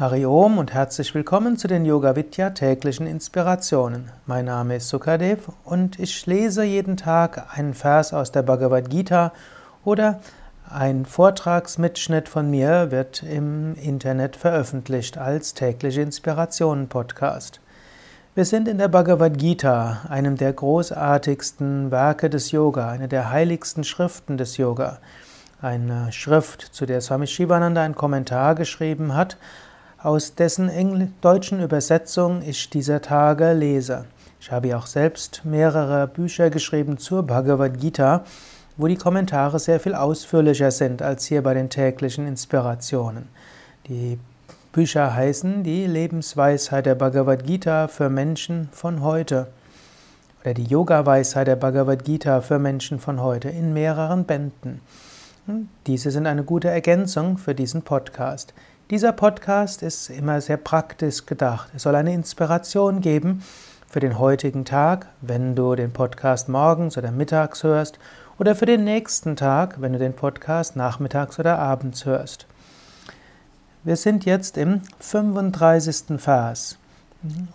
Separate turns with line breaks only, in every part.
Hari Om und herzlich willkommen zu den Yoga Vidya täglichen Inspirationen. Mein Name ist Sukadev und ich lese jeden Tag einen Vers aus der Bhagavad Gita oder ein Vortragsmitschnitt von mir wird im Internet veröffentlicht als tägliche Inspirationen Podcast. Wir sind in der Bhagavad Gita, einem der großartigsten Werke des Yoga, einer der heiligsten Schriften des Yoga. Eine Schrift, zu der Swami Shivananda einen Kommentar geschrieben hat, aus dessen deutschen Übersetzung ich dieser Tage lese. Ich habe ja auch selbst mehrere Bücher geschrieben zur Bhagavad Gita, wo die Kommentare sehr viel ausführlicher sind als hier bei den täglichen Inspirationen. Die Bücher heißen Die Lebensweisheit der Bhagavad Gita für Menschen von heute oder die Yoga-Weisheit der Bhagavad Gita für Menschen von heute in mehreren Bänden. Diese sind eine gute Ergänzung für diesen Podcast. Dieser Podcast ist immer sehr praktisch gedacht. Es soll eine Inspiration geben für den heutigen Tag, wenn du den Podcast morgens oder mittags hörst, oder für den nächsten Tag, wenn du den Podcast nachmittags oder abends hörst. Wir sind jetzt im 35. Vers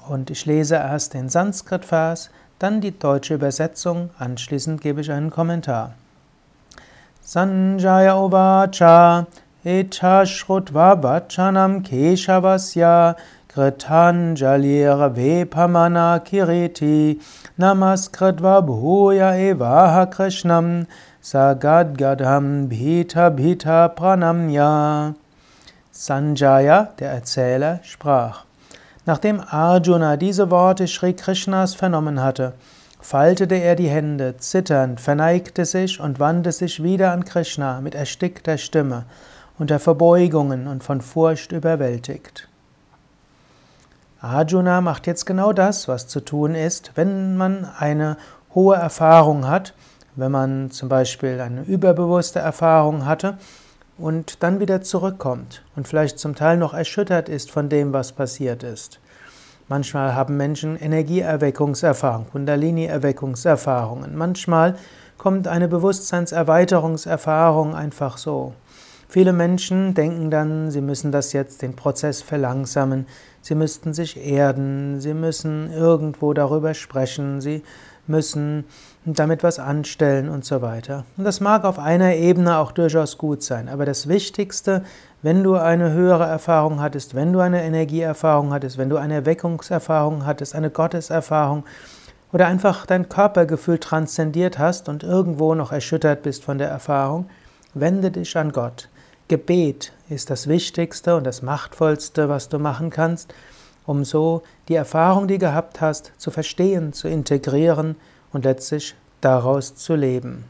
und ich lese erst den Sanskrit-Vers, dann die deutsche Übersetzung, anschließend gebe ich einen Kommentar. Sanjaya Uvacha Echashrutva vachanam keshavasya kritanjalira vepamana kiriti namaskritva bhuya evaha krishnam sagadgadham bhita bhita pranamya. Sanjaya, der Erzähler, sprach. Nachdem Arjuna diese Worte Sri Krishnas vernommen hatte, faltete er die Hände, zitternd, verneigte sich und wandte sich wieder an Krishna mit erstickter Stimme unter Verbeugungen und von Furcht überwältigt. Arjuna macht jetzt genau das, was zu tun ist, wenn man eine hohe Erfahrung hat, wenn man zum Beispiel eine überbewusste Erfahrung hatte und dann wieder zurückkommt und vielleicht zum Teil noch erschüttert ist von dem, was passiert ist. Manchmal haben Menschen Energieerweckungserfahrungen, Kundalini-Erweckungserfahrungen. Manchmal kommt eine Bewusstseinserweiterungserfahrung einfach so. Viele Menschen denken dann, sie müssen das jetzt den Prozess verlangsamen, sie müssten sich erden, sie müssen irgendwo darüber sprechen, sie müssen damit was anstellen und so weiter. Und das mag auf einer Ebene auch durchaus gut sein, aber das Wichtigste, wenn du eine höhere Erfahrung hattest, wenn du eine Energieerfahrung hattest, wenn du eine Erweckungserfahrung hattest, eine Gotteserfahrung oder einfach dein Körpergefühl transzendiert hast und irgendwo noch erschüttert bist von der Erfahrung, wende dich an Gott. Gebet ist das Wichtigste und das Machtvollste, was du machen kannst, um so die Erfahrung, die du gehabt hast, zu verstehen, zu integrieren und letztlich daraus zu leben.